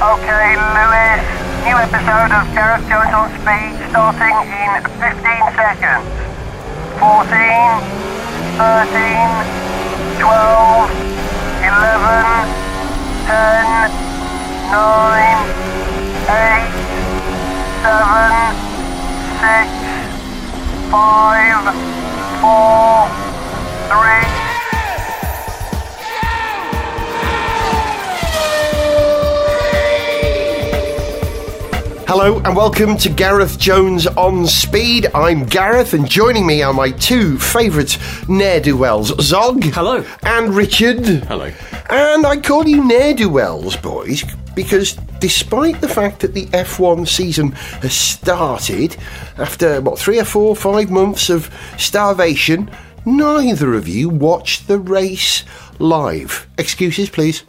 Okay, Lewis. New episode of Gareth Jones on Speed starting in 15 seconds. 14, 13, 12, 11, 10, 9, 8, 7, 6, 5, 4, 3, Hello and welcome to Gareth Jones on Speed. I'm Gareth, and joining me are my two favourite ne'er do wells, Zog. Hello. And Richard. Hello. And I call you ne'er do wells, boys, because despite the fact that the F1 season has started, after what, three or four, five months of starvation, neither of you watched the race live. Excuses, please.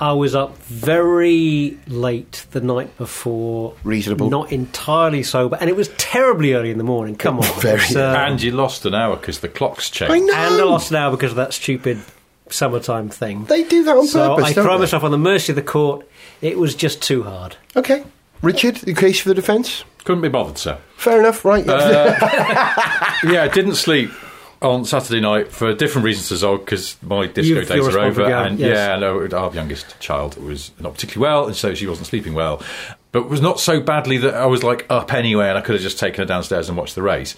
I was up very late the night before. Reasonable. Not entirely sober, and it was terribly early in the morning. Come on. Very. It's, uh, and you lost an hour because the clock's changed. I know. and I lost an hour because of that stupid summertime thing. They do that on so purpose. I don't throw they? myself on the mercy of the court. It was just too hard. Okay. Richard, the case for the defence? Couldn't be bothered, sir. Fair enough, right? Yeah, I didn't sleep on Saturday night for different reasons to Zog because my disco You've- days you're over. And yes. yeah, no, our youngest child was not particularly well, and so she wasn't sleeping well. But was not so badly that I was like up anyway, and I could have just taken her downstairs and watched the race.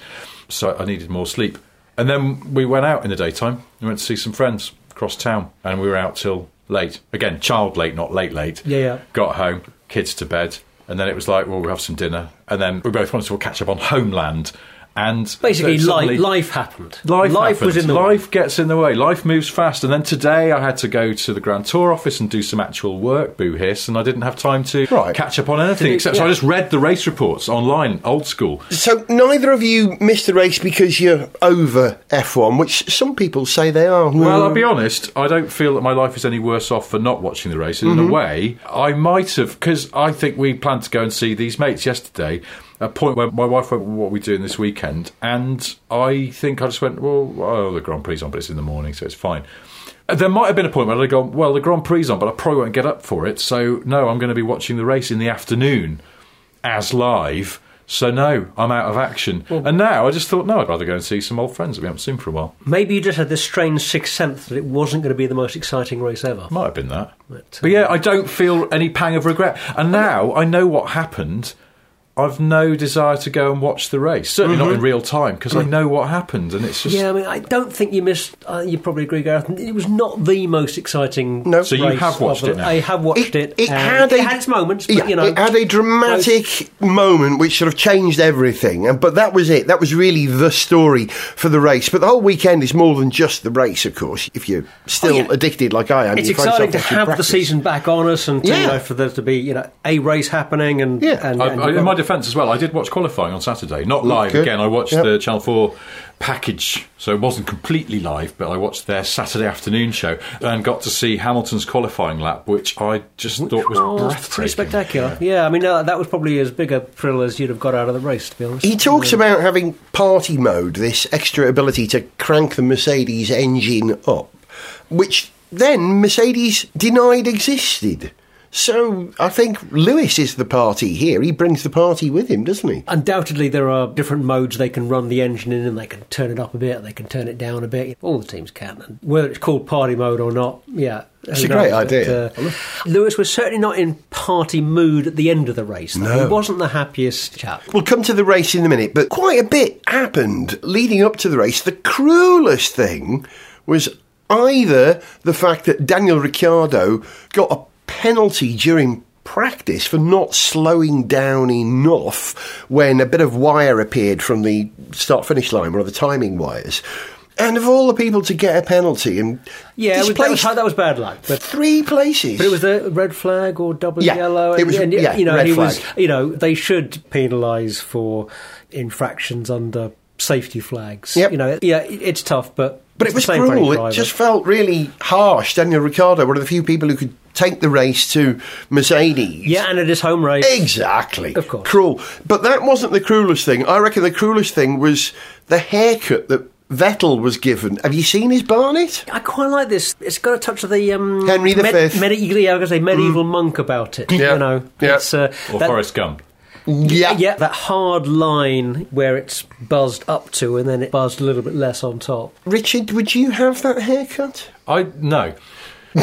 So I needed more sleep. And then we went out in the daytime. We went to see some friends across town, and we were out till late. Again, child late, not late late. Yeah, yeah. Got home, kids to bed, and then it was like, well, we'll have some dinner, and then we both wanted to catch up on Homeland. And Basically, then life, suddenly- life happened. Life, was in the life gets in the way. Life moves fast, and then today I had to go to the Grand Tour office and do some actual work, boo hiss, and I didn't have time to Right. catch up on anything do- except so I just read the race reports online, old school. so neither of you missed the race because you're over F1, which some people say they are. Well, I'll be honest. I don't feel that my life is any worse off for not watching the race. In Mm-hmm. a way, I might have because I think we planned to go and see these mates yesterday. A point where my wife went, "What are we doing this weekend?" And I think I just went, "Well, oh, the Grand Prix on, but it's in the morning, so it's fine." Uh, There might have been a point where I'd go, "Well, the Grand Prix on, but I probably won't get up for it." So no, I'm going to be watching the race in the afternoon as live. So no, I'm out of action. and now I just thought, no, I'd rather go and see some old friends that we haven't seen for a while. Maybe you just had this strange sixth sense that it wasn't going to be the most exciting race ever. Might have been that. But, But yeah, I don't feel any pang of regret. And now I know what happened. I've no desire to go and watch the race. Certainly not in real time because I know what happened, and it's just. Yeah, I mean, I don't think you missed. Uh, you probably agree, Gareth. It was not the most exciting. No. So you have watched it now? I have watched it. It and had it a- had its moments, but yeah, you know, it had a dramatic moment which sort of changed everything, and but that was it. That was really the story for the race. But the whole weekend is more than just the race, of course. If you're still Oh, yeah. addicted like I am, It's you find exciting to have practice. the season back on us, and to, Yeah. you know, for there to be you know a race happening, and Yeah. and, I, and I, you've in my got- defence as well, I did watch qualifying on Saturday. Not live good. again. I watched Yep. the Channel Four package, so it wasn't completely live, but I watched their Saturday afternoon show and got to see Hamilton's qualifying lap, which I just thought was Oh, breathtaking. pretty spectacular. Yeah, I mean uh, that was probably as big a thrill as you'd have got out of the race, to be honest. He talks about having party mode, this extra ability to crank the Mercedes engine up, which then Mercedes denied existed. So I think Lewis is the party here. He brings the party with him, doesn't he? Undoubtedly, there are different modes they can run the engine in, and they can turn it up a bit, they can turn it down a bit. All the teams can, and whether it's called party mode or not, yeah, It's a great knows? idea. But, uh, Lewis was certainly not in party mood at the end of the race. though. No. He wasn't the happiest chap. We'll come to the race in a minute, but quite a bit happened leading up to the race. The cruelest thing was either the fact that Daniel Ricciardo got a penalty during practice for not slowing down enough when a bit of wire appeared from the start finish line, one of the timing wires. And of all the people to get a penalty, and Yeah, this that was, that was bad luck. But three places. But it was a red flag or double Yeah, yellow. it was- and, yeah, you know, red he was. You know, they should penalise for infractions under safety flags. Yep. You know, yeah, it's tough, but But it's it was the same for any cruel. It just felt really harsh. Daniel Ricciardo, one of the few people who could take the race to Mercedes. yeah, and it is home race. Exactly. Of course. Cruel. But that wasn't the cruelest thing. I reckon the cruelest thing was the haircut that Vettel was given. Have you seen his barnet? I quite like this. It's got a touch of the um, Henry the Fifth. medieval, yeah, I was going to say medieval monk about it. Yeah. You know, Yeah. it's uh, Or that, Forrest Gump. Yeah. yeah, that hard line where it's buzzed up to and then it buzzed a little bit less on top. Richard, would you have that haircut? I no.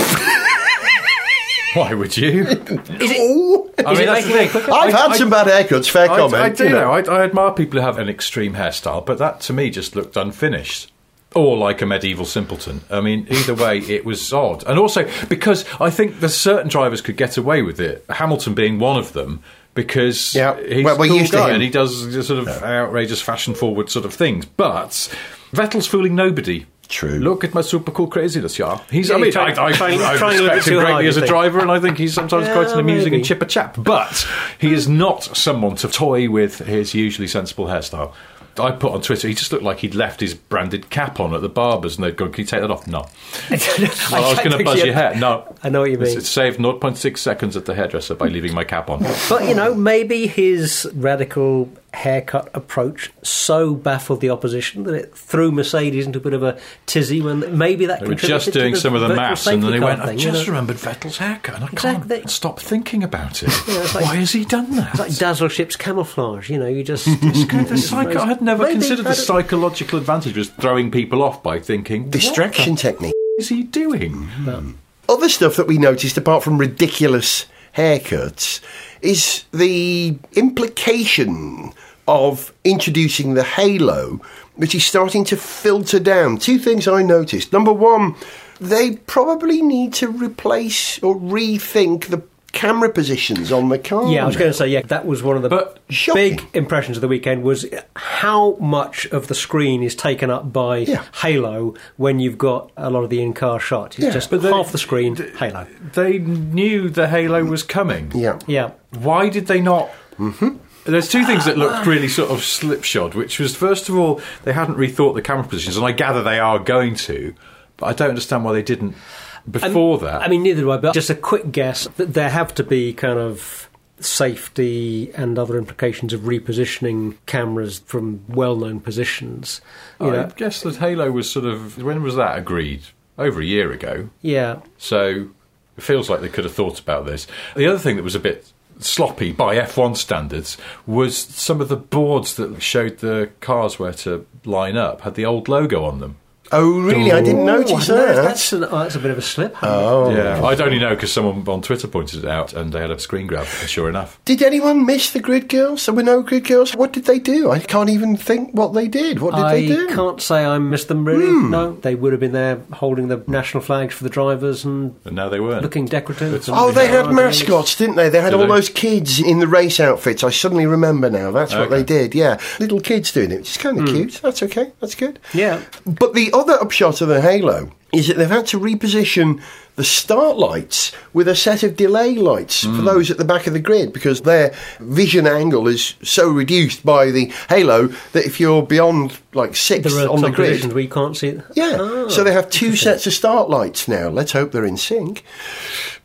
Why would you? Is it? Oh. mean, is it that's the thing. I've I- had I- some bad haircuts, fair I, comment. I do you know. I, I admire people who have an extreme hairstyle, but that to me just looked unfinished. Or like a medieval simpleton. I mean, either way, it was odd. And also, because I think there's certain drivers could get away with it, Hamilton being one of them, because Yeah. he's Well, we're a cool used to him. and he does sort of outrageous, fashion forward sort of things. But Vettel's fooling nobody. True. Look at my super cool craziness, yeah. He's, Yeah, I mean, he's trying- I, I, trying- I trying a little respect him too hard, greatly you as a driver, and I think he's sometimes Yeah, quite an amusing maybe. and chipper chap. But he is not someone to toy with his usually sensible hairstyle. I put on Twitter, he just looked like he'd left his branded cap on at the barber's and they'd gone, Can you take that off? No. Well, I was going to buzz your hair. No. I know what you mean. It saved 0.6 seconds at the hairdresser by leaving my cap on. But you know, maybe his radical haircut approach so baffled the opposition that it threw Mercedes into a bit of a tizzy. When maybe that They were contributed just to doing the some of the maths and then safety they car went, I thing, you just know? remembered Vettel's haircut and I Exactly. can't stop thinking about it. it's like- Why has he done that? It's like Dazzle Ship's camouflage. You know, you just The psycho- I had never Maybe, considered I the don't- psychological advantage was throwing people off by thinking, Distraction What technique. the is he doing? Other stuff that we noticed, apart from ridiculous haircuts, is the implication of introducing the halo, which is starting to filter down. Two things I noticed. Number one, they probably need to replace or rethink the camera positions on the car. Yeah, I was going to say, yeah, that was one of the But- Shocking. big impressions of the weekend was how much of the screen is taken up by Yeah. Halo when you've got a lot of the in-car shots. It's Yeah, just but they- half the screen, Halo. They knew the halo was coming. Yeah. Yeah. Why did they not? Mm-hmm. There's two things that looked really sort of slipshod, which was first of all they hadn't rethought the camera positions, and I gather they are going to, but I don't understand why they didn't before that. I mean, neither do I, but just a quick guess that there have to be kind of safety and other implications of repositioning cameras from well-known positions. You I know, guess that Halo was sort of when was that agreed? Over a year ago. yeah. So it feels like they could have thought about this. The other thing that was a bit sloppy by F1 standards was some of the boards that showed the cars where to line up had the old logo on them. Oh, really? I didn't notice that. That's, an, oh, that's a bit of a slip. Oh. Yeah, I'd only know because someone on Twitter pointed it out and they had a screen grab, sure enough. Did anyone miss the grid girls? There were no grid girls. What did they do? I can't even think what they did. What did I they do? Hmm. can't say I missed them really. No, they would have been there holding the national flags for the drivers and And now they weren't. looking decorative. Oh, they had mascots, didn't they? They had Did all they? those kids in the race outfits. I suddenly remember now. That's what they did. Yeah, little kids doing it, which is kind of cute. That's okay. That's good. Yeah. But the other upshot of the Halo is that they've had to reposition the start lights with a set of delay lights for those at the back of the grid because their vision angle is so reduced by the Halo that if you're beyond like six There are on the grid, where can't see it. yeah. Ah, so they have two sets of start lights now. Let's hope they're in sync.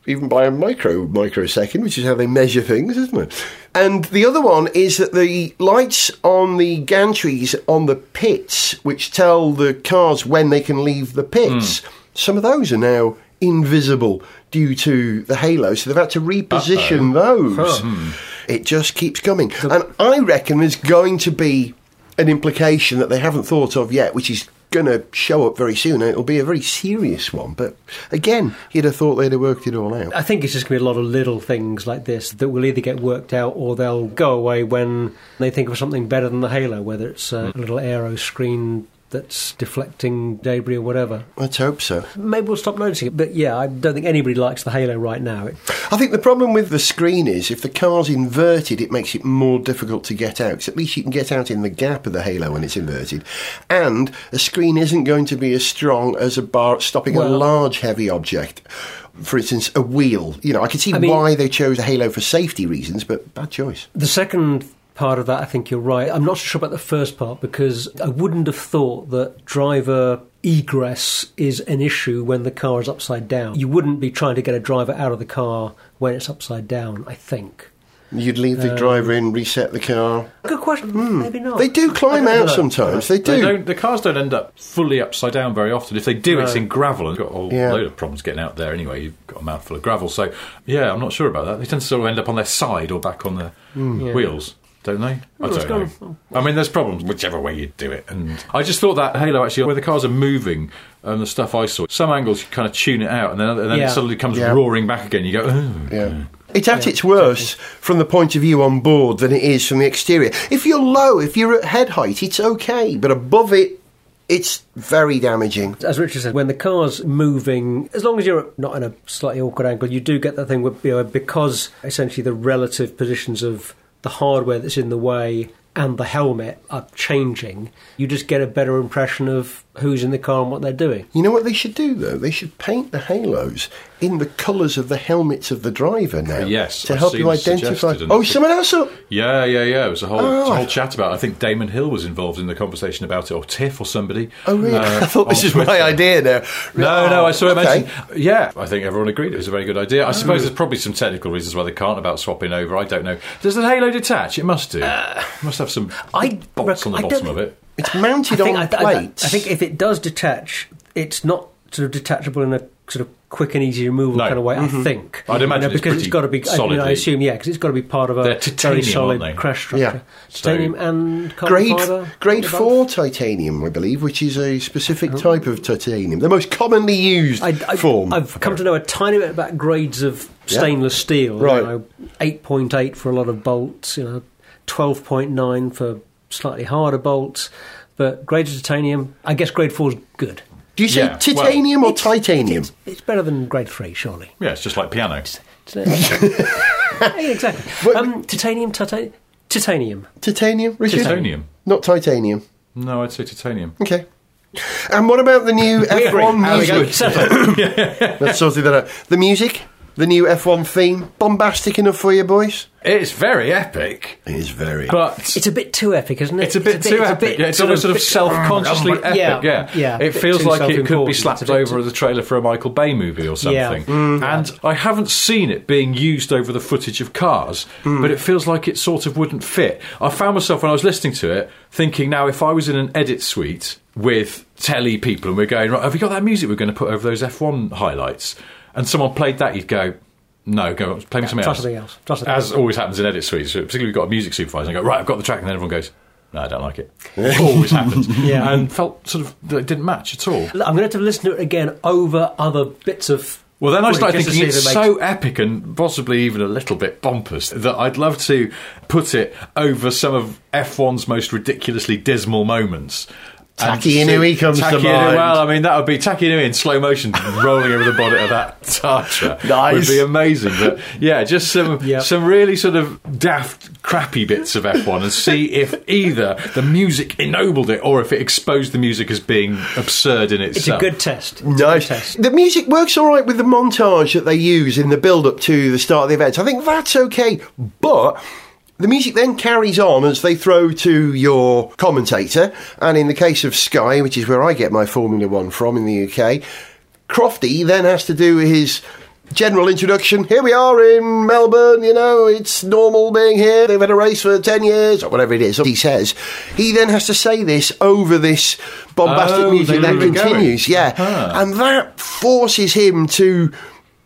Even by a micro microsecond, which is how they measure things, isn't it? And the other one is that the lights on the gantries on the pits, which tell the cars when they can leave the pits, hmm. some of those are now invisible due to the halo. So they've had to reposition those. Hmm. It just keeps coming. and I reckon there's going to be an implication that they haven't thought of yet, which is going to show up very soon. and It'll be a very serious one. But again, you'd have thought they'd have worked it all out. I think it's just going to be a lot of little things like this that will either get worked out or they'll go away when they think of something better than the Halo, whether it's a hmm. little aero screen that's deflecting debris or whatever. Let's hope so. Maybe we'll stop noticing it. But yeah, I don't think anybody likes the Halo right now. I think the problem with the screen is if the car's inverted, it makes it more difficult to get out. at least you can get out in the gap of the halo when it's inverted. And a screen isn't going to be as strong as a bar stopping a large, heavy object. For instance, a wheel. You know, I can see I mean- why they chose a halo for safety reasons, but bad choice. The second part of that, I think you're right. I'm not sure about the first part because I wouldn't have thought that driver egress is an issue when the car is upside down. You wouldn't be trying to get a driver out of the car when it's upside down, I think. You'd leave the um, driver in, reset the car. Good question. Hmm. Maybe not. They do climb out know. sometimes. They They do. don't, the cars don't end up fully upside down very often. If they do, it's in gravel and got a whole Yeah. load of problems getting out there anyway. You've got a mouthful of gravel. So, yeah, I'm not sure about that. They tend to sort of end up on their side or back on the hmm. Yeah. wheels. Don't they? I don't know. gone- I mean, there's problems whichever way you do it, and I just thought that Halo actually, where the cars are moving and the stuff I saw, some angles you kind of tune it out, and then, and then Yeah. it suddenly comes Yeah. roaring back again. You go, oh. Yeah. It's at its worst from the point of view on board than it is from the exterior. If you're low, if you're at head height, it's okay, but above it, it's very damaging. As Richard said, when the car's moving, as long as you're not in a slightly awkward angle, you do get that thing where, you know, because essentially the relative positions of the hardware that's in the way and the helmet are changing, you just get a better impression of who's in the car and what they're doing. You know what they should do though? They should paint the halos in the colours of the helmets of the driver now. Yes, to I've help seen you identify. Oh, it's- someone else up. Yeah, yeah, yeah. It was a whole, it was a Oh. whole chat about. it. I think Damon Hill was involved in the conversation about it, or Tiff, or somebody. Oh, really? uh, I thought this on is my Twitter. idea now. No, no, I saw it Okay. mentioned. Yeah, I think everyone agreed it was a very good idea. I suppose there's probably some technical reasons why they can't about swapping over. I don't know. Does the halo detach? It must do. it must have some I bolts on the I bottom of it. It's mounted I think, on I, I- plates. I think if it does detach, it's not sort of detachable in a sort of quick and easy removal No. kind of way. I mm-hmm. think. I'd imagine You know, because it's pretty got to be. I, you I assume yeah, because it's got to be part of a They're very titanium, solid aren't they? crash structure. Yeah. Titanium So- and carbon grade fibre. grade above. four titanium, I believe, which is a specific oh. type of titanium, the most commonly used I, I, form. I've come to know a tiny bit about grades of Yeah. stainless steel. Right. You know, 8.8 for a lot of bolts, you know, 12.9 for slightly harder bolts. But grades of titanium, I guess grade 4 is good. Do you say Yeah, well, titanium or titanium? It's, it's better than grade 3, surely. Yeah, it's just like piano. yeah, exactly. But- Um, titanium, tita- titanium. Titanium, Richard? Titanium. Not titanium. No, I'd say titanium. Okay. And what about the new F1 There we go. music? So- Let's sort that out. The music, the new F1 theme, bombastic enough for you boys? It's very epic, It is very. but it's a bit too epic, isn't it? It's a bit too epic. yeah, it's almost sort of self-consciously mm, epic. Yeah, Yeah, yeah, It feels like it could be slapped It's a bit over too- the trailer for a Michael Bay movie or Yeah. something. Mm. And I haven't seen it being used over the footage of cars, mm. but it feels like it sort of wouldn't fit. I found myself when I was listening to it thinking, now if I was in an edit suite with telly people and we're going, right, have you got that music we're going to put over those F1 highlights? And someone played that, you'd go. No, go play me something try else. something else. Try something As else. always happens in edit suites, particularly we've got a music supervisor and go, right, I've got the track, and then everyone goes, no, I don't like it. always happens. Yeah. And felt sort of that it didn't match at all. I'm going to have to listen to it again over other bits of. Well, then I footage started to thinking see it's if it so epic and possibly even a little bit pompous that I'd love to put it over some of F1's most ridiculously dismal moments. And Taki Inoue comes to Taki Inoue, mind. Well, I mean, that would be Taki Inoue in slow motion rolling over the bonnet of that Tatra. Nice. Would be amazing. But yeah, just some Yep. some really sort of daft, crappy bits of F1 and see if either the music ennobled it or if it exposed the music as being absurd in itself. It's a good test. It's Nice. good test. The music works all right with the montage that they use in the build up to the start of the event. I think that's okay, but the music then carries on as they throw to your commentator, and in the case of Sky, which is where I get my Formula One from in the UK, Crofty then has to do his general introduction. Here we are in Melbourne, you know, it's normal being here. They've had a race for 10 years, or whatever it is, he says. He then has to say this over this bombastic Oh, music that it going. continues. Yeah. Uh-huh. And that forces him to,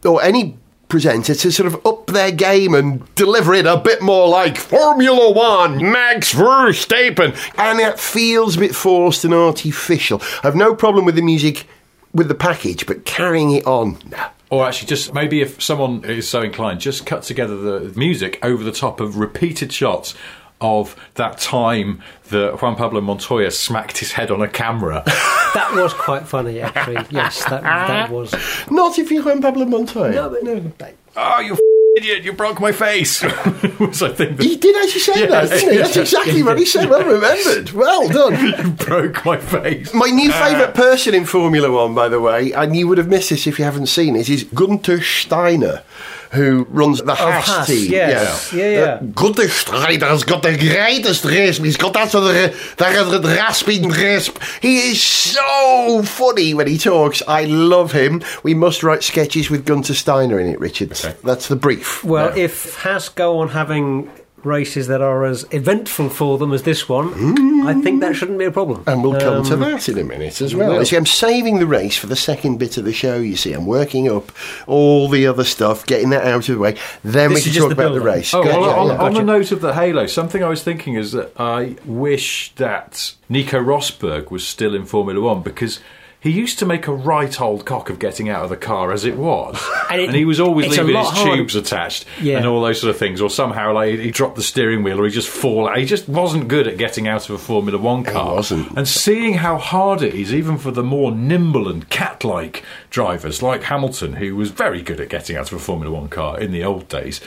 or any presenter, to sort of up their game and deliver it a bit more like Formula One, Max Verstappen. And it feels a bit forced and artificial. I've no problem with the music, with the package, but carrying it on, no. Or actually, just maybe if someone is so inclined, just cut together the music over the top of repeated shots of that time that Juan Pablo Montoya smacked his head on a camera. That was quite funny, actually. Yes, that that was. Not if you're Juan Pablo Montoya. No, but no. oh, you f- idiot! You broke my face. was I think He did actually say that, didn't he? That's exactly what he said. Well remembered. Well done. you broke my face. My new uh, favourite person in Formula One, by the way, and you would have missed this if you haven't seen it, is Gunter Steiner. Who runs the Haas, Haas, team. yes. Yeah, yeah. Uh, good strider's got the greatest race. He's got that sort of that rasping rasp. He is so funny when he talks. I love him. We must write sketches with Gunter Steiner in it, Richard. That's the brief. Well, if Haas go on having races that are as eventful for them as this one, I think that shouldn't be a problem. And we'll come to Um, that in a minute as well. will. You see, I'm saving the race for the second bit of the show, you see. I'm working up all the other stuff, getting that out of the way. Then This we can talk the about the race. Oh, Gotcha, well, on, yeah. on the note of the Halo, something I was thinking is that I wish that Nico Rosberg was still in Formula One because he used to make a right old cock of getting out of the car as it was, And and, he was always leaving his lot harder- tubes attached Yeah. and all those sort of things, or somehow like he dropped the steering wheel or he just fall. He just wasn't good at getting out of a Formula One car. wasn't. And seeing how hard it is, even for the more nimble and cat-like drivers like Hamilton, who was very good at getting out of a Formula One car in the old days,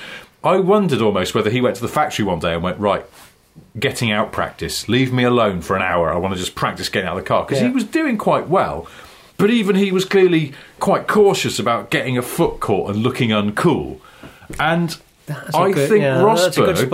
I wondered almost whether he went to the factory one day and went right. Getting out practice. Leave me alone for an hour. I want to just practice getting out of the car because Yeah. he was doing quite well, but even he was clearly quite cautious about getting a foot caught and looking uncool. And I good- think yeah, that's a good Rosberg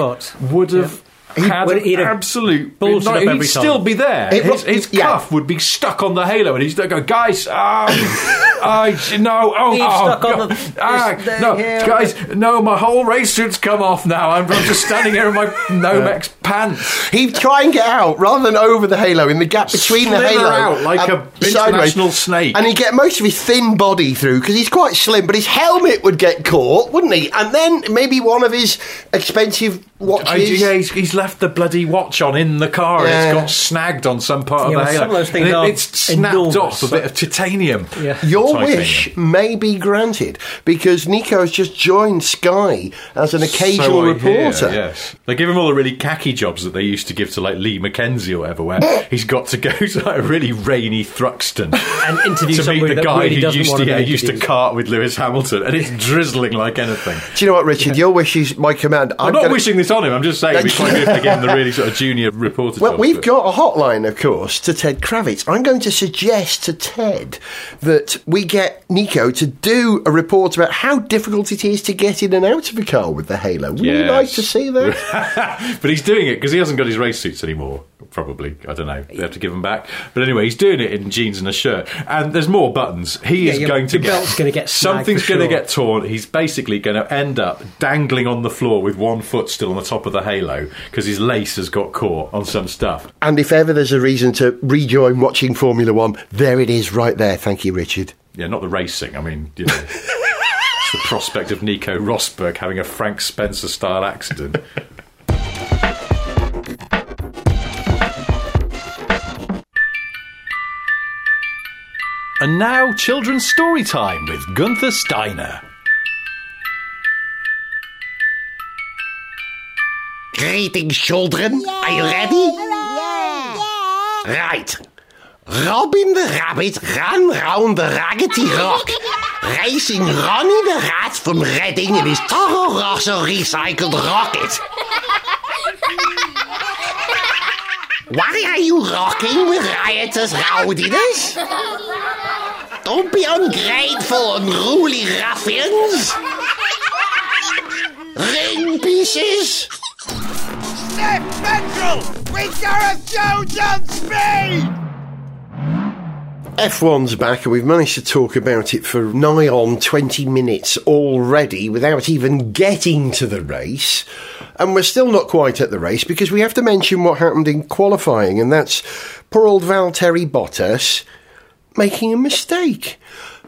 would have had would- an he'd absolute no, up he'd every still be there. It- his his yeah. cuff would be stuck on the halo, and he's there go, guys, um, I no, oh, He's oh, stuck on the- ah, no, here. guys, no, my whole race suit's come off now. I'm, I'm just standing here in my Nomex pants. He'd try and get out rather than over the halo in the gap between the halo out like a international snake. and he'd get most of his thin body through because he's quite slim. But his helmet would get caught, wouldn't he? And then maybe one of his expensive watches. I, yeah, he's, he's left the bloody watch on in the car. and Yeah. It's got snagged on some part Yeah, of the well, halo. some of those things And are it's snapped enormous. off a bit of titanium. Yeah. Your Titanium. wish may be granted because Nico has just joined Sky as an occasional So I hear, reporter. yes, they give him all the really cacky jobs that they used to give to like Lee McKenzie or whatever, where he's got to go to like a really rainy Thruxton And interview to meet the guy really who used to to yeah, used to cart with Lewis Hamilton, and it's drizzling like anything. Do you know what, Richard? Your wish is my command. I'm, not gonna- wishing this on him. I'm just saying it'd be quite good if they give him the really sort of junior reporter. Well, jobs, we've but- got a hotline, of course, to Ted Kravitz. I'm going to suggest to Ted that we get Nico to do a report about how difficult it is to get in and out of a car with the Halo. Would you like to see that? but he's doing it because he hasn't got his race suits anymore. Probably, I don't know. They have to give them back. But anyway, he's doing it in jeans and a shirt, and there's more buttons. He Yeah, is your- going to your get belt's gonna get something's for going to get torn. He's basically going to end up dangling on the floor with one foot still on the top of the halo because his lace has got caught on some stuff. and if ever there's a reason to rejoin watching Formula One, there it is right there. Thank you, Richard. Yeah, not the racing. I mean, you know, it's the prospect of Nico Rosberg having a Frank Spencer style accident. And now, children's story time with Gunther Steiner. Greetings, children. Are you ready? Right. Robin the Rabbit ran round the Raggedy Rock, racing Ronnie the Rat from Redding in his Toro Rosso recycled rocket. Why are you rocking with riotous rowdiness? Don't be ungrateful, unruly ruffians! Ring pieces! Step Petrol! We got a Jones on speed! F1's back, and we've managed to talk about it for nigh on 20 minutes already without even getting to the race. And we're still not quite at the race because we have to mention what happened in qualifying, and that's poor old Valtteri Bottas making a mistake.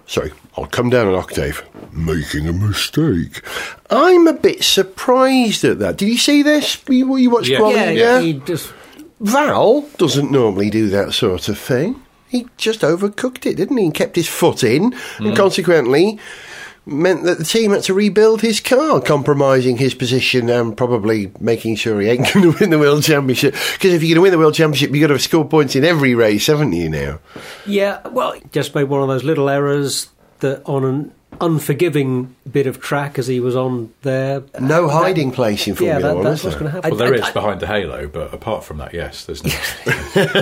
Sorry, I'll come down an octave. Making a mistake. I'm a bit surprised at that. Did you see this? You, you watched Yeah. Yeah, yeah. He just Val doesn't normally do that sort of thing. He just overcooked it, didn't he? And kept his foot in, and hmm. consequently meant that the team had to rebuild his car, compromising his position and probably making sure he ain't going to win the world championship. Because if you're going to win the world championship, you've got to score points in every race, haven't you? Now, Yeah, well, just made one of those little errors that on an unforgiving bit of track as he was on there. no hiding place in Yeah, Formula that, One. that's is what's there? happen. Well, there I- is I- behind the halo, but apart from that, yes, there's no.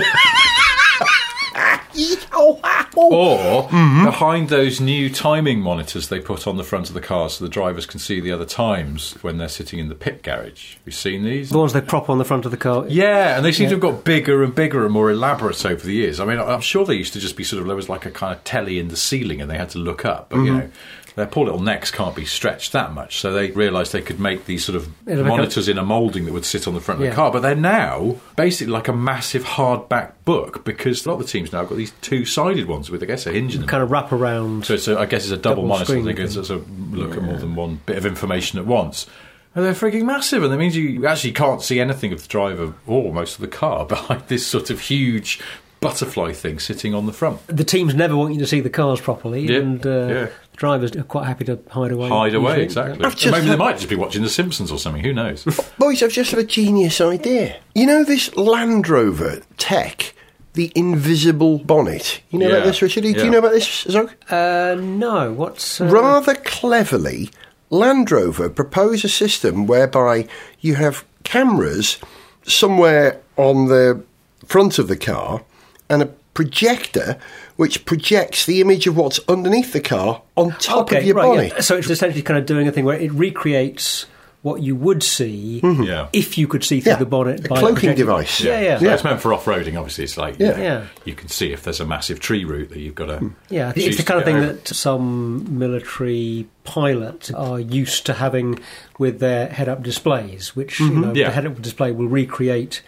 Oh. Or Mm-hmm. behind those new timing monitors they put on the front of the car so the drivers can see the other times when they're sitting in the pit garage. Have you seen these? The ones they prop on the front of the car. Yeah, and they seem to have got bigger and bigger and more elaborate over the years. I mean, I'm sure they used to just be sort of there was like a kind of telly in the ceiling, and they had to look up. But you Mm-hmm. know, their poor little necks can't be stretched that much, so they realised they could make these sort of It'll make a- monitors in a moulding that would sit on the front of Yeah. the car. But they're now basically like a massive hardback book because a lot of the teams now have got these two-sided ones with, I guess, a hinge in them. Kind of wrap around. So it's a, I guess it's a double, Double monitor. screen They can thing. sort of look at more than one bit of information at once. And they're freaking massive, and that means you actually can't see anything of the driver or most of the car behind this sort of huge butterfly thing sitting on the front. the teams never want you to see the cars properly, Yeah, and uh, yeah. The drivers are quite happy to hide away. Hide away, usually. exactly. I've Or just maybe they had- might just be watching The Simpsons or something. Who knows? Boys, I've just had a genius idea. You know this Land Rover tech, the invisible bonnet. You know Yeah, about this, Richard? Do yeah. you know about this, Zog? Uh, no, what's uh, Rather cleverly, Land Rover propose a system whereby you have cameras somewhere on the front of the car and a projector which projects the image of what's underneath the car on top okay, of your right, bonnet. yeah. So it's essentially kind of doing a thing where it recreates what you would see mm-hmm. yeah. if you could see through Yeah, the bonnet. a by cloaking projecting- device. Yeah, yeah, So yeah. It's meant for off-roading, obviously. It's like, Yeah. you, know, Yeah. you can see if there's a massive tree root that you've got to. Hmm. Yeah, it's the kind of thing over. that some military pilots are used to having with their head-up displays, which you mm-hmm. know, Yeah. the head-up display will recreate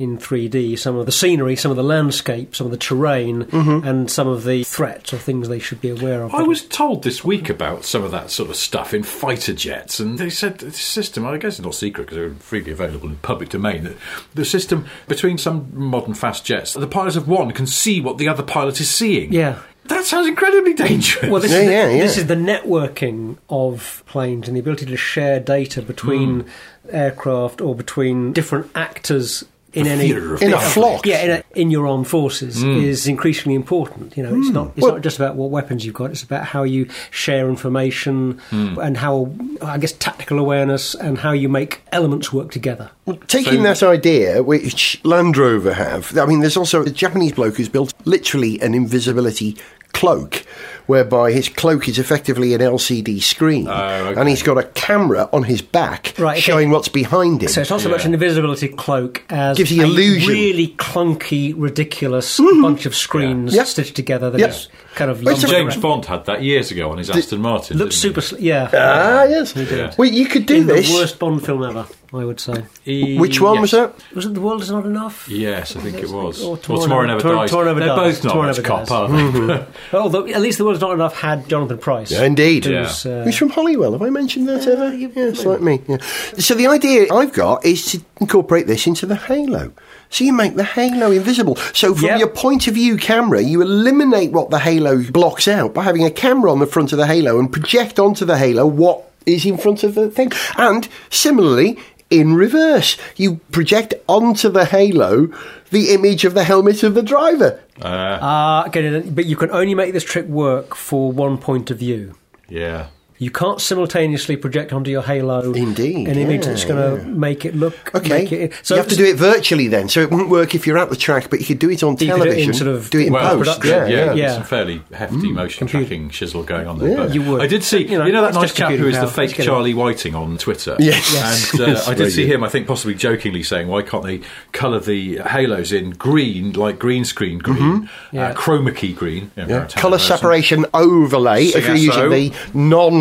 in 3D some of the scenery, some of the landscape, some of the terrain, mm-hmm. and some of the threats or things they should be aware of. I was told this week about some of that sort of stuff in fighter jets, and they said the system, I guess it's not secret because they're freely available in public domain, that the system between some modern fast jets, the pilots of one can see what the other pilot is seeing. Yeah. That sounds incredibly dangerous. Well, this, Yeah, is the, yeah, yeah. this is the networking of planes and the ability to share data between hmm. aircraft or between different actors in The any In a flock. Yeah, in, a, in your armed forces mm. is increasingly important. You know, it's mm. not it's Well- not just about what weapons you've got. It's about how you share information mm. and how I guess tactical awareness and how you make elements work together. Taking that idea, which Land Rover have, I mean, there's also a Japanese bloke who's built literally an invisibility cloak, whereby his cloak is effectively an LCD screen, Oh, okay. and he's got a camera on his back Right, okay. showing what's behind him. So it's not so much an invisibility cloak as Gives the a illusion. really clunky, ridiculous bunch of screens Yep. stitched together that Yep. is kind of Well, it's a- lumped James around. Bond had that years ago on his Aston Martin. Looks didn't super, sl- yeah. ah, yes. did. Well, you could do in this. the worst Bond film ever, I would say. he? Which one Yes. was that? Was it The World Is Not Enough? Yes, I think it was. Or Or Tomorrow Tomorrow, Never- Never Dies. Tomorrow Never They're Dies. both not Tomorrow much Never cop, Dies. are they? Although at least The World Is Not Enough had Jonathan Pryce. Yeah, indeed. who's, uh, Who's from Holywell? Have I mentioned that ever? you- yeah, it's like me. Yeah. So the idea I've got is to incorporate this into the Halo. So you make the Halo invisible. So from Yep. your point of view camera, you eliminate what the Halo blocks out by having a camera on the front of the Halo and project onto the Halo what is in front of the thing. And similarly, in reverse, you project onto the Halo the image of the helmet of the driver. Uh, get it. But you can only make this trick work for one point of view. yeah. You can't simultaneously project onto your halo Indeed, an image yeah, that's going to yeah. make it look. Okay, make it, you have to do it virtually then, so it wouldn't work if you're at the track, but you could do it on You could do it television. in sort of do it in Well, post. production. Yeah, yeah, yeah. Yeah. some fairly hefty motion Computer. tracking shizzle going on there. Yeah. But You would. I did see, You you know, know, that nice just chap who is computing the fake Let's get it. Charlie Whiting on Twitter. Yes. And uh, Yes, I did see him, I think, possibly jokingly saying, why can't they colour the halos in green, like green screen green, Yeah. uh, chroma key green? you know, Mm-hmm. Yeah. Maritime Colour separation overlay, if you're using the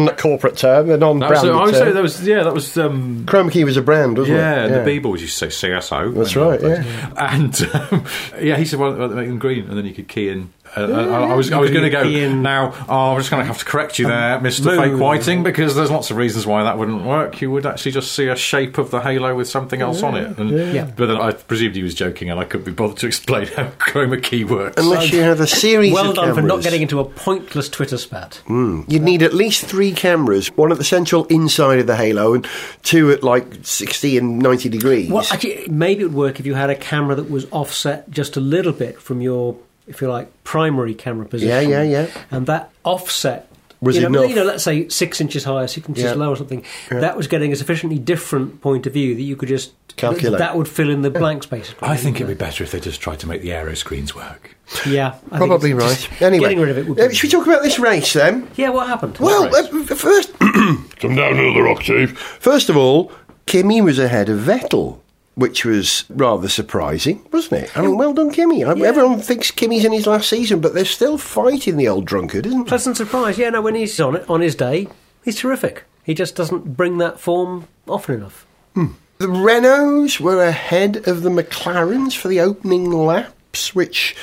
non-corporate term, That was, non-branded I would say that was, yeah, that was. Um, Chroma key was a brand, wasn't yeah, it? Yeah, the B-boys used to say CSO. That's right, that. yeah. And um, yeah, he said, "Well, well, make them green," and then you could key in. Uh, I, I was, I was going to go key in- now. Oh, I'm just going to have to correct you there, Mister. Fake Whiting, because there's lots of reasons why that wouldn't work. You would actually just see a shape of the halo with something else on it. And, Yeah. But then I presumed he was joking, and I couldn't be bothered to explain how chroma key works. Unless you have a series Well of done for not getting into a pointless Twitter spat. You'd need at least three cameras, one at the central inside of the halo and two at like 60 and 90 degrees. Well, actually, maybe it would work if you had a camera that was offset just a little bit from your, if you like, primary camera position. Yeah, yeah, yeah. And that offset Was you know, enough. You know, let's say six inches higher, six inches Yeah. lower, or something. Yeah. That was getting a sufficiently different point of view that you could just Calculate. That would fill in the blank basically. I think it'd be better if they just tried to make the aero screens work. Yeah, I Probably it's right. Anyway, getting rid of it. Would uh, should we talk about this race then? yeah, what happened? Well, race? uh, first, come down to the rock, Chief. First of all, Kimi was ahead of Vettel, which was rather surprising, wasn't it? I mean, well done, Kimi. Yeah. Everyone thinks Kimi's in his last season, but they're still fighting the old drunkard, isn't it? pleasant surprise. Yeah, no, when he's on it on his day, he's terrific. He just doesn't bring that form often enough. Hmm. The Renaults were ahead of the McLarens for the opening laps, which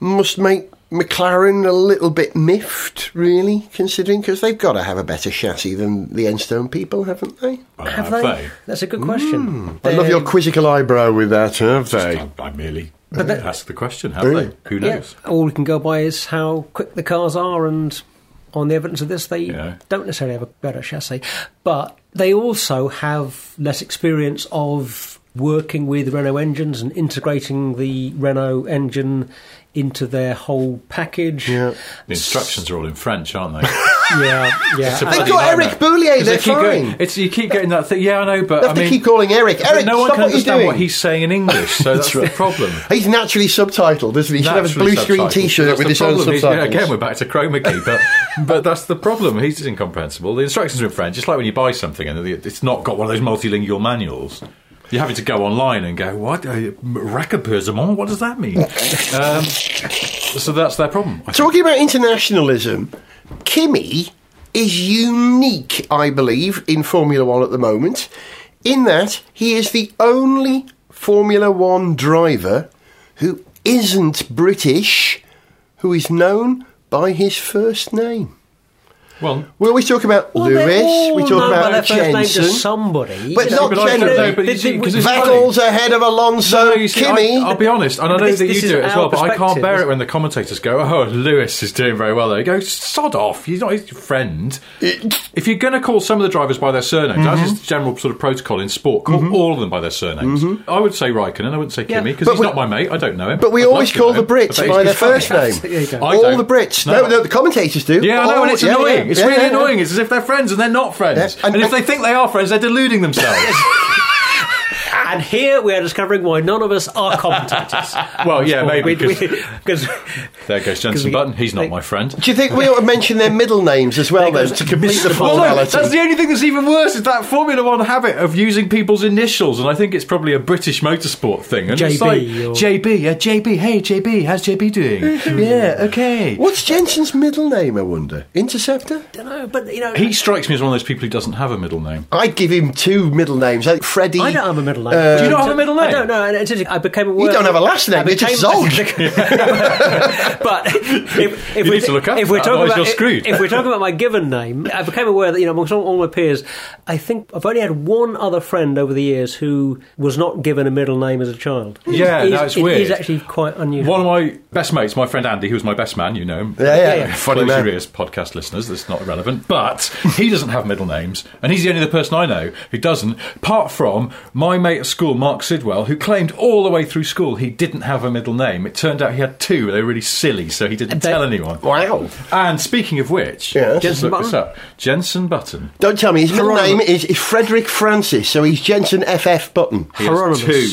must make McLaren a little bit miffed, really, considering because they've got to have a better chassis than the Enstone people, haven't they? Well, Have they? That's a good question. Hmm. I love your quizzical eyebrow with that, have they? I, I merely But that- asked the question, have Really? they? Who Yeah, knows? all we can go by is how quick the cars are, and on the evidence of this, they Yeah. don't necessarily have a better chassis, but they also have less experience of working with Renault engines and integrating the Renault engine into their whole package. Yeah. The instructions are all in French, aren't they? yeah, yeah. They've got nightmare. Eric Boullier, they're they keep fine. going- it's, you keep getting that thing. Yeah, I know, but They have I mean, to keep calling Eric. Eric, no one stop can what you're understand doing. what he's saying in English, so that's, the problem. He's naturally subtitled, doesn't he? He should have a Naturally blue screen. T-shirt That's with the his own problem. He's- subtitles. yeah, again, we're back to chroma key, but but that's the problem. He's incomprehensible. The instructions are in French. It's like when you buy something and it's not got one of those multilingual manuals. You're having to go online and go, what? Uh? What does that mean? um, so that's their problem. Talking about internationalism, Kimi is unique, I believe, in Formula One at the moment, in that he is the only Formula One driver who isn't British, who is known by his first name. Well, We always talk about Well, Lewis, we talk known by about their first name to Jensen. somebody. But You not know, but I don't generally. know, but you see, 'cause it's funny. Vettel's ahead of Alonso, No, see, Kimi. I, will be honest, and I know This- that you do it as well, but I can't bear it isn't when the commentators go, "Oh, Lewis is doing very well." There, you go, "Sod off! He's not his friend." if you're going to call some of the drivers by their surnames, Mm-hmm. as is the general sort of protocol in sport, call all of them by their surnames. I would say Raikkonen, I wouldn't say Yeah. Kimi because But he's we- not my mate. I don't know him. But we I'd always call the Brits by their first name. There you go. I All the Brits. No. No, no, the commentators do. Yeah, I know, and it's yeah, annoying. It's yeah, really yeah. annoying. It's as if they're friends and they're not friends. And, and- if they think they are friends, they're deluding themselves. And here we are discovering why none of us are commentators. well, yeah, maybe because there goes Jensen Button. He's not they- my friend. Do you think we ought to mention their middle names as well, There then, to complete the Mr. Well, no, formality? that's the only thing that's even worse is that Formula One habit of using people's initials, and I think it's probably a British motorsport thing. And it's JB like or- JB, yeah, JB. Hey, JB, how's JB doing? yeah, okay. What's Jensen's middle name, I wonder? Interceptor? don't know, but you know, He strikes me as one of those people who doesn't have a middle name. I'd give him two middle names. like Freddie. I don't have a middle name. Uh, Um, Do you not have a middle I name? don't know. And it's just- I became aware. You don't have a last name, I you're just became- but if, if You we need to look up if we're that, talking about you're screwed. if we're talking about my given name, I became aware that you know amongst all, all my peers, I think I've only had one other friend over the years who was not given a middle name as a child. Yeah, He's- that's it weird. He's actually quite unusual. One of my best mates, my friend Andy, who was my best man, you know him. Yeah, yeah, Yeah, yeah. funny Close man. ears, podcast listeners. That's not relevant. But he doesn't have middle names, and he's the only other person I know who doesn't. Apart from my mate at school, Mark Sidwell, who claimed all the way through school he didn't have a middle name. It turned out he had two. They were really silly, so he didn't They- tell anyone. Wow. And speaking of which, Yes. just Jensen look this Button? up. Jensen Button. Don't tell me. His middle Hieronymus. name is, is Frederick Francis, so he's Jensen FF Button. He has two.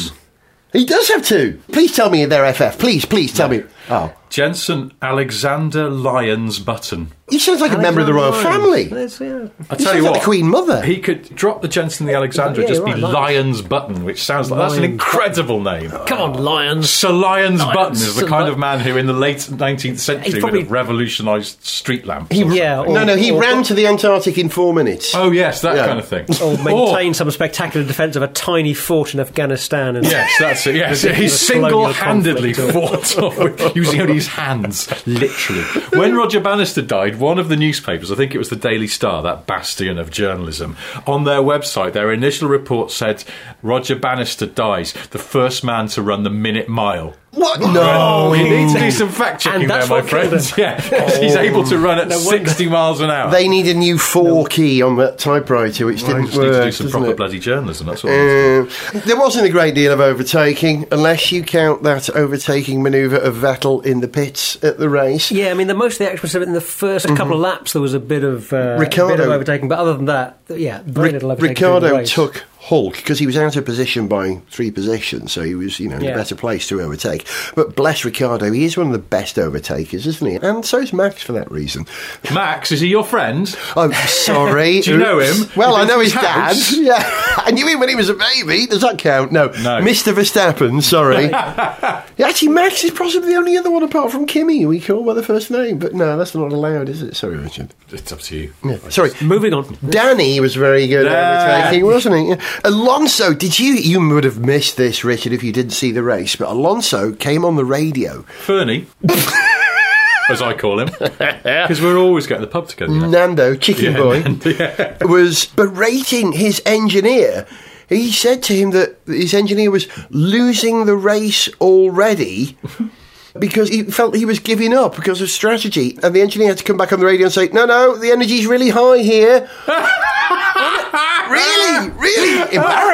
He does have two. Please tell me they're FF. Please, please tell me. Oh. Jensen Alexander Lyons Button. He sounds like a member of the royal family. Yeah. I tell you like what, the Queen Mother. He could drop the Jensen the Alexander, Yeah, just you're be right, Lyons. Lions Button, which sounds like that's an Lions incredible name. Oh. Come on, lions. Sir Lions, Lyons. Button is the Sir kind Ly- of man who, in the late 19th century, probably- would have revolutionised street lamps. He- or Yeah, something. no, no, he Or- ran to the Antarctic in four minutes. Oh, yes, that Yeah. kind of thing. Or maintain some spectacular defence of a tiny fort in Afghanistan. And Yes, that's it. Yes, he single-handedly fought off with- using only his hands, literally. When Roger Bannister died, one of the newspapers, I think it was the Daily Star, that bastion of journalism, on their website, their initial report said Roger Bannister dies, the first man to run the minute mile. What? No. You need to do some fact checking there, my what killed friends. Yeah, 'cause he's able to run at No 60 miles an hour. They need a new four key on that typewriter, which Well, they didn't just need to do some proper it? bloody journalism. That's what. they need to do. Uh, there wasn't a great deal of overtaking, unless you count that overtaking manoeuvre of Vettel in the pits at the race. Yeah, I mean, the most of the action was in the 1st couple of laps. There was a bit of uh, Ricciardo- bit of overtaking, but other than that, yeah, very Ri- little overtaking. during the Ricciardo race. took Hulk because he was out of position by three positions, so he was, you know, in Yeah. a better place to overtake. But bless Ricciardo, he is one of the best overtakers, isn't he? And so is Max for that reason. Max, is he your friend? Oh, sorry. Do you know him? Well, I know his his dad. Yeah, I knew him when he was a baby. Does that count? No. No. Mr. Verstappen, sorry. actually, Max is possibly the only other one apart from Kimi we call by the first name. But no, that's not allowed, is it? Sorry, Richard. It's up to you. Yeah. Sorry. Moving on. Danny was very good at overtaking, wasn't he? Alonso, did you? You would have missed this, Richard, if you didn't see the race. But Alonso came on the radio. Fernie, as I call him, because we're always going to the pub together. you know. Nando, chicken Yeah, boy, yeah. was berating his engineer. He said to him that his engineer was losing the race already. Because he felt he was giving up because of strategy, and the engineer had to come back on the radio and say, "No, no, the energy's really high here." Really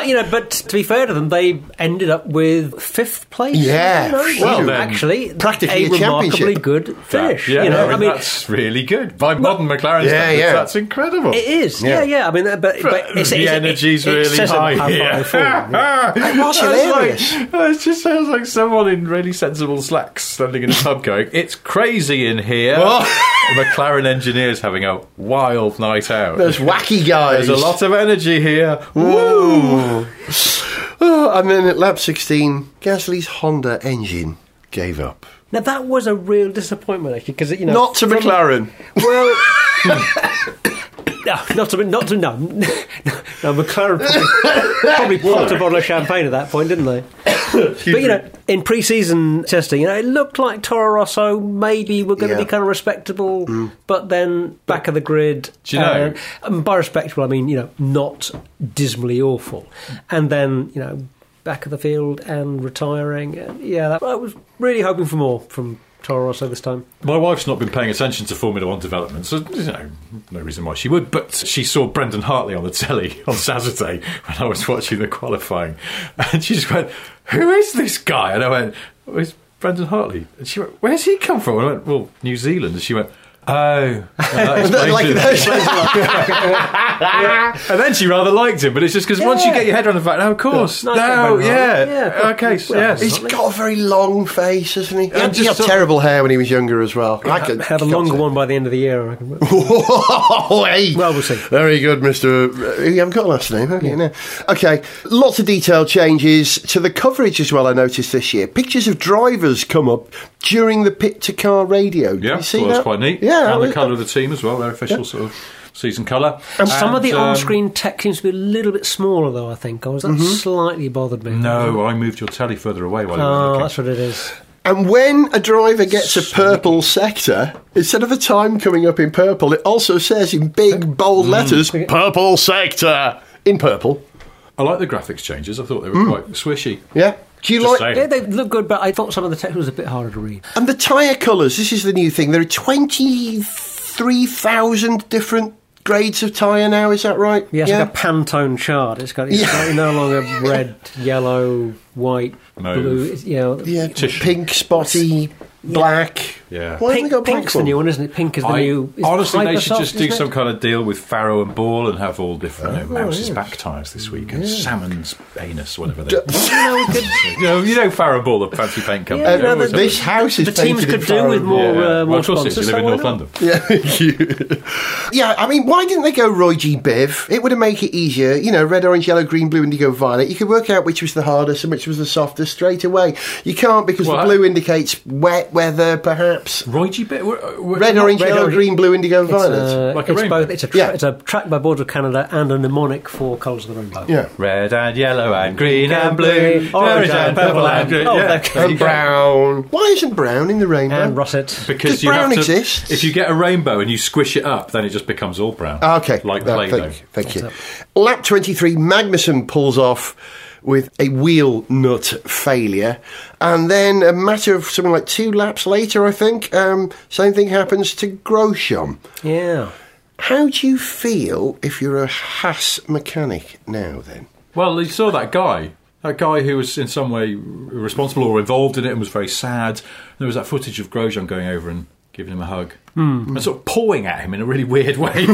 embarrassing. But you know, but to be fair to them, they ended up with fifth place. Yeah. you know, Well, which then, actually practically a a remarkably good finish. yeah, you know, no, I mean, that's really good by modern McLaren Yeah, standards. yeah. That's incredible. it is. Yeah, Yeah. yeah. I mean, uh, but, but it's, the it's, energy's it, it really says high here. they've. It was hilarious. Like, it just sounds like someone in really sensible slacks standing in a pub going, "It's crazy in here." The McLaren engineers having a wild night out. Those wacky guys. There's a lot of energy here. Woo! Oh. oh, and then at lap 16, Gasly's Honda engine gave up. Now that was a real disappointment, actually, because you know, Not to McLaren. Well, no, not to not to no, no. McLaren probably, probably popped a bottle of champagne at that point, didn't they? but you know, in pre-season testing, you know, it looked like Toro Rosso maybe were going to Yeah. be kind of respectable, but then back of the grid. Do you know- uh, and by respectable, I mean you know not dismally awful, and then you know back of the field and retiring. Uh, yeah, that, I was really hoping for more from Toro Rosso this time. My wife's not been paying attention to Formula One development, so you know, no reason why she would. But she saw Brendan Hartley on the telly on Saturday when I was watching the qualifying, and she just went, "Who is this guy?" And I went, oh, "It's Brendan Hartley." And she went, "Where's he come from?" And I went, "Well, New Zealand." And she went. Oh, that Like it. and then she rather liked him, but it's just because once you get your head around the fact, no, of course, Nice no, Brendan yeah, Yeah. okay, so, Well, yes. He's got a very long face, hasn't he? He And had, he had sort- terrible hair when he was younger as well. I could Have a longer one by the end of the year, I reckon. Oh, hey. Well, we'll see. Very good, Mr. Uh, You haven't got a last name, have you? No. Okay, lots of detail changes to the coverage as well, I noticed this year. Pictures of drivers come up during the pit to car radio. Did Yeah, you see well, that? that's quite neat. Yeah, and the I- colour of the team as well, their official sort of season colour. And some of the um, on-screen tech seems to be a little bit smaller, though. I think. I was that slightly bothered me. No, I moved your telly further away while you were Oh, that's what it is. And when a driver gets a purple sector, instead of the time coming up in purple, it also says in big bold Mm. letters, "Purple sector" in purple. I like the graphics changes. I thought they were quite swishy. Yeah. Do you Just like? Yeah, they look good, but I thought some of the text was a bit harder to read. And the tyre colours. This is the new thing. There are twenty-three thousand different grades of tyre now. Is that right? Yeah, it's like a Pantone chart. It's got it's Yeah. no longer red, yellow, white, Mauve. blue. It's, you know, yeah, Tissue. pink, spotty, black. Yeah. Why pink, they got pink's the new one, isn't it? Pink is the I, new. is honestly, they should just do isn't some kind of deal with Farrow and Ball and have all different you know, Oh, Mouse's yeah. back tyres this week and Salmon's anus, whatever they You know, could- you know, you know Farrow and Ball, the fancy paint company. Yeah, they no, the- This house is the teams could do with more, Yeah. uh, well, more of course, it is. sponsors. you live so in North? London. Yeah, yeah, I mean, why didn't they go Roy G. Biv? It would have made it easier. You know, red, orange, yellow, green, blue, indigo, violet. You could work out which was the hardest and which was the softest straight away. You can't because the blue indicates wet weather, perhaps. Roy G. Bit, we're- we're- Red, orange, red, yellow, orange- green, blue, indigo, It's, violet. uh, Like a it's rainbow. both. It's a, tra- Yeah. it's a track by Boards of Canada and a mnemonic for colours of the rainbow. yeah. Red and yellow and green and blue, orange and purple and green. Oh, yeah. there- there And brown. Why isn't brown in the rainbow? And russet. Because Does you brown have to, exist? If you get a rainbow and you squish it up, then it just becomes all brown. Ah, Okay, like No, Play-Doh. thank, thank you. Lap 23, Magnussen pulls off with a wheel nut failure. And then a matter of something like two laps later, I think, um, same thing happens to Grosjean. Yeah. How do you feel if you're a Haas mechanic now then? Well, you saw that guy. That guy who was in some way responsible or involved in it and was very sad. There was that footage of Grosjean going over and giving him a hug. And sort of pawing at him in a really weird way. a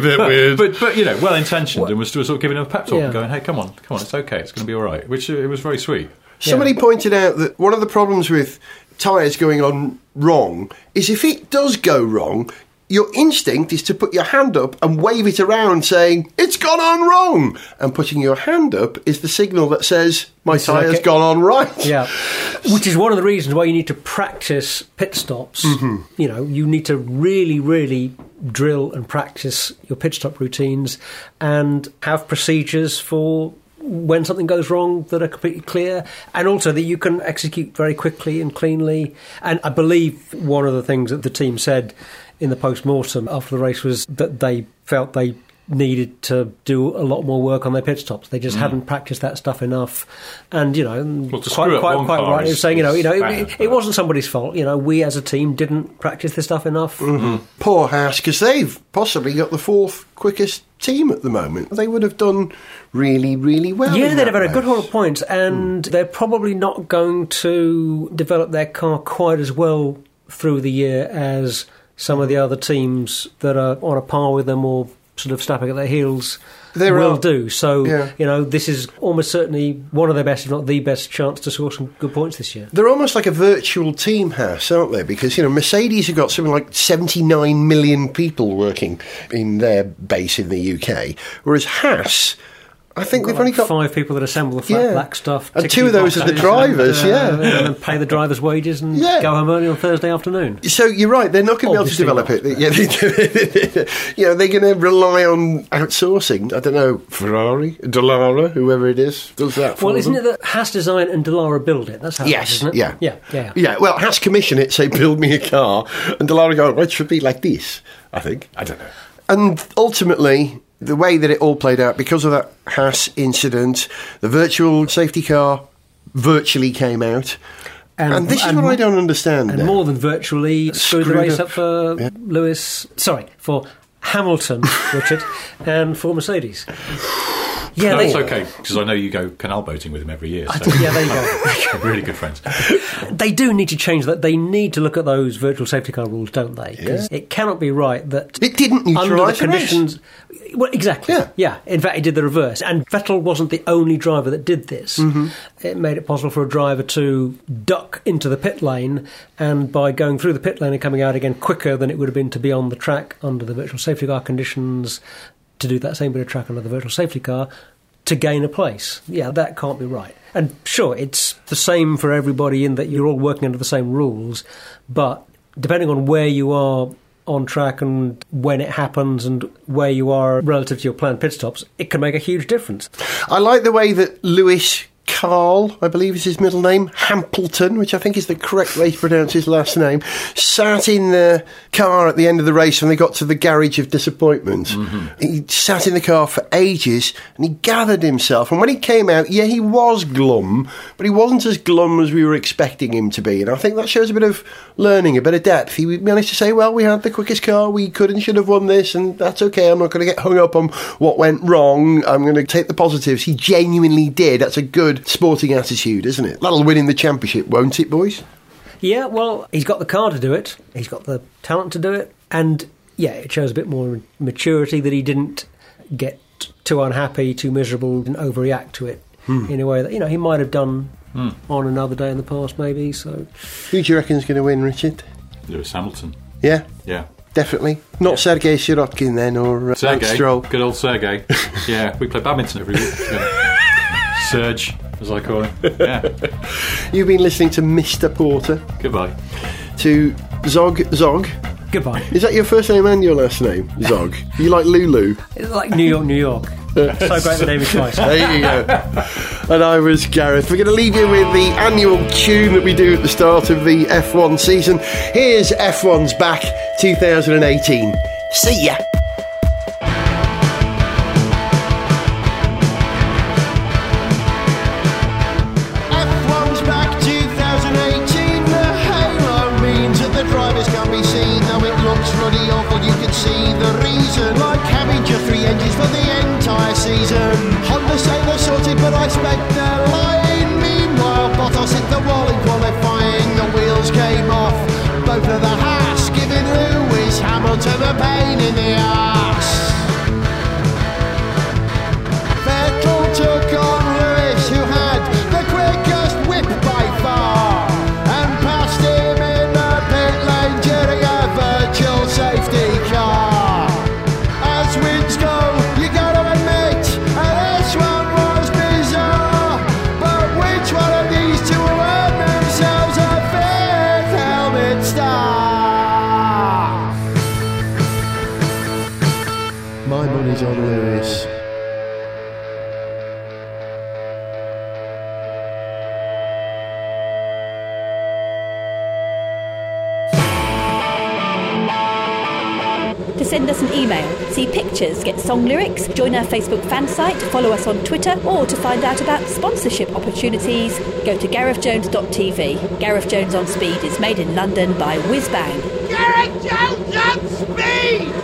bit weird. But, but you know, well intentioned and was still sort of giving him a pep talk Yeah. and going, hey, come on, come on, it's okay, it's going to be all right. Which uh, it was very sweet. Somebody pointed out that one of the problems with tyres going on wrong is if it does go wrong, your instinct is to put your hand up and wave it around saying, It's gone on wrong! And putting your hand up is the signal that says, My It's like tyre's gone on right. Yeah, which is one of the reasons why you need to practice pit stops. Mm-hmm. You know, you need to really, really drill and practice your pit stop routines and have procedures for when something goes wrong that are completely clear and also that you can execute very quickly and cleanly. And I believe one of the things that the team said in the post-mortem after the race was that they felt they needed to do a lot more work on their pit stops. They just hadn't practiced that stuff enough. And, you know, Mm. Well, quite, quite, quite right. He is- was saying, you know, you know, is it, bad, it, but- wasn't somebody's fault. You know, we as a team didn't practice this stuff enough. Mm-hmm. Poor Haas, because they've possibly got the fourth quickest team at the moment. They would have done really, really well. Yeah, they'd have had a good haul of points, and they're probably not going to develop their car quite as well through the year as some of the other teams that are on a par with them or sort of snapping at their heels There will are- do. So, Yeah. you know, this is almost certainly one of their best, if not the best, chance to score some good points this year. They're almost like a virtual team house, aren't they? Because, you know, Mercedes have got something like 79 million people working in their base in the UK, whereas Haas, I think we've, only got. five people that assemble the flat Yeah. black stuff, And two of those are the drivers, and, uh, yeah. and then pay the drivers' wages and Yeah. go home early on Thursday afternoon. So you're right; they're not going to be able to develop it. Yeah, they, you know, they're going to rely on outsourcing. I don't know, Ferrari, Dallara, whoever it is, does that. For Well, isn't them. it that Haas design and Dallara build it? That's how it Yes, is, isn't it? yeah. yeah, yeah. Yeah, well, Haas commission it, say, build me a car, and Dallara go, well, it should be like this, I think. I don't know. And ultimately, the way that it all played out, because of that Haas incident, the virtual safety car virtually came out. And, this is what I don't understand. And now. more than virtually screwed the race up. up, for Yeah. Lewis. Sorry, for Hamilton, Richard, and for Mercedes. Yeah, No, it's okay, because I know you go canal boating with him every year. So yeah, there you go. really good friends. they do need to change that. They need to look at those virtual safety car rules, don't they? 'Cause it cannot be right that It didn't under the the race. conditions. Well, exactly. Yeah. yeah. In fact, it did the reverse. And Vettel wasn't the only driver that did this. Mm-hmm. It made it possible for a driver to duck into the pit lane, and by going through the pit lane and coming out again quicker than it would have been to be on the track under the virtual safety car conditions, to do that same bit of track under the virtual safety car, to gain a place. Yeah, that can't be right. And sure, it's the same for everybody in that you're all working under the same rules, but depending on where you are on track and when it happens and where you are relative to your planned pit stops, it can make a huge difference. I like the way that Lewis Carl, I believe is his middle name, Hampleton, which I think is the correct way to pronounce his last name, sat in the car at the end of the race when they got to the garage of disappointment. Mm-hmm. He sat in the car for ages and he gathered himself. And when he came out, yeah, he was glum, but he wasn't as glum as we were expecting him to be. And I think that shows a bit of learning, a bit of depth. He managed to say, well, we had the quickest car, we could and should have won this, and that's okay. I'm not going to get hung up on what went wrong. I'm going to take the positives. He genuinely did. That's a good sporting attitude, isn't it? That'll win him the championship, won't it, boys? Yeah, well, he's got the car to do it, he's got the talent to do it, and yeah, it shows a bit more maturity that he didn't get too unhappy, too miserable, and overreact to it in a way that, you know, he might have done on another day in the past, maybe. So, Who do you reckon is going to win, Richard? Lewis Hamilton. Yeah, Yeah. definitely. Not Sergei Sirotkin then, or uh, Lance Sergey. Stroll. Good old Sergey. yeah, we play badminton every week. Yeah. Serge, as I call him. Yeah. You've been listening to Mr. Porter, Goodbye. to Zog Zog. goodbye. Is that your first name and your last name, Zog? you like Lulu? It's like New York, New York. so great the name is twice. There you go. and I was Gareth. We're going to leave you with the annual tune that we do at the start of the F1 season. Here's F1's back 2018. See ya. Song lyrics, join our Facebook fan site, follow us on Twitter, or to find out about sponsorship opportunities, go to garethjones.tv. Gareth Jones on Speed is made in London by Whizbang. Gareth Jones on speed!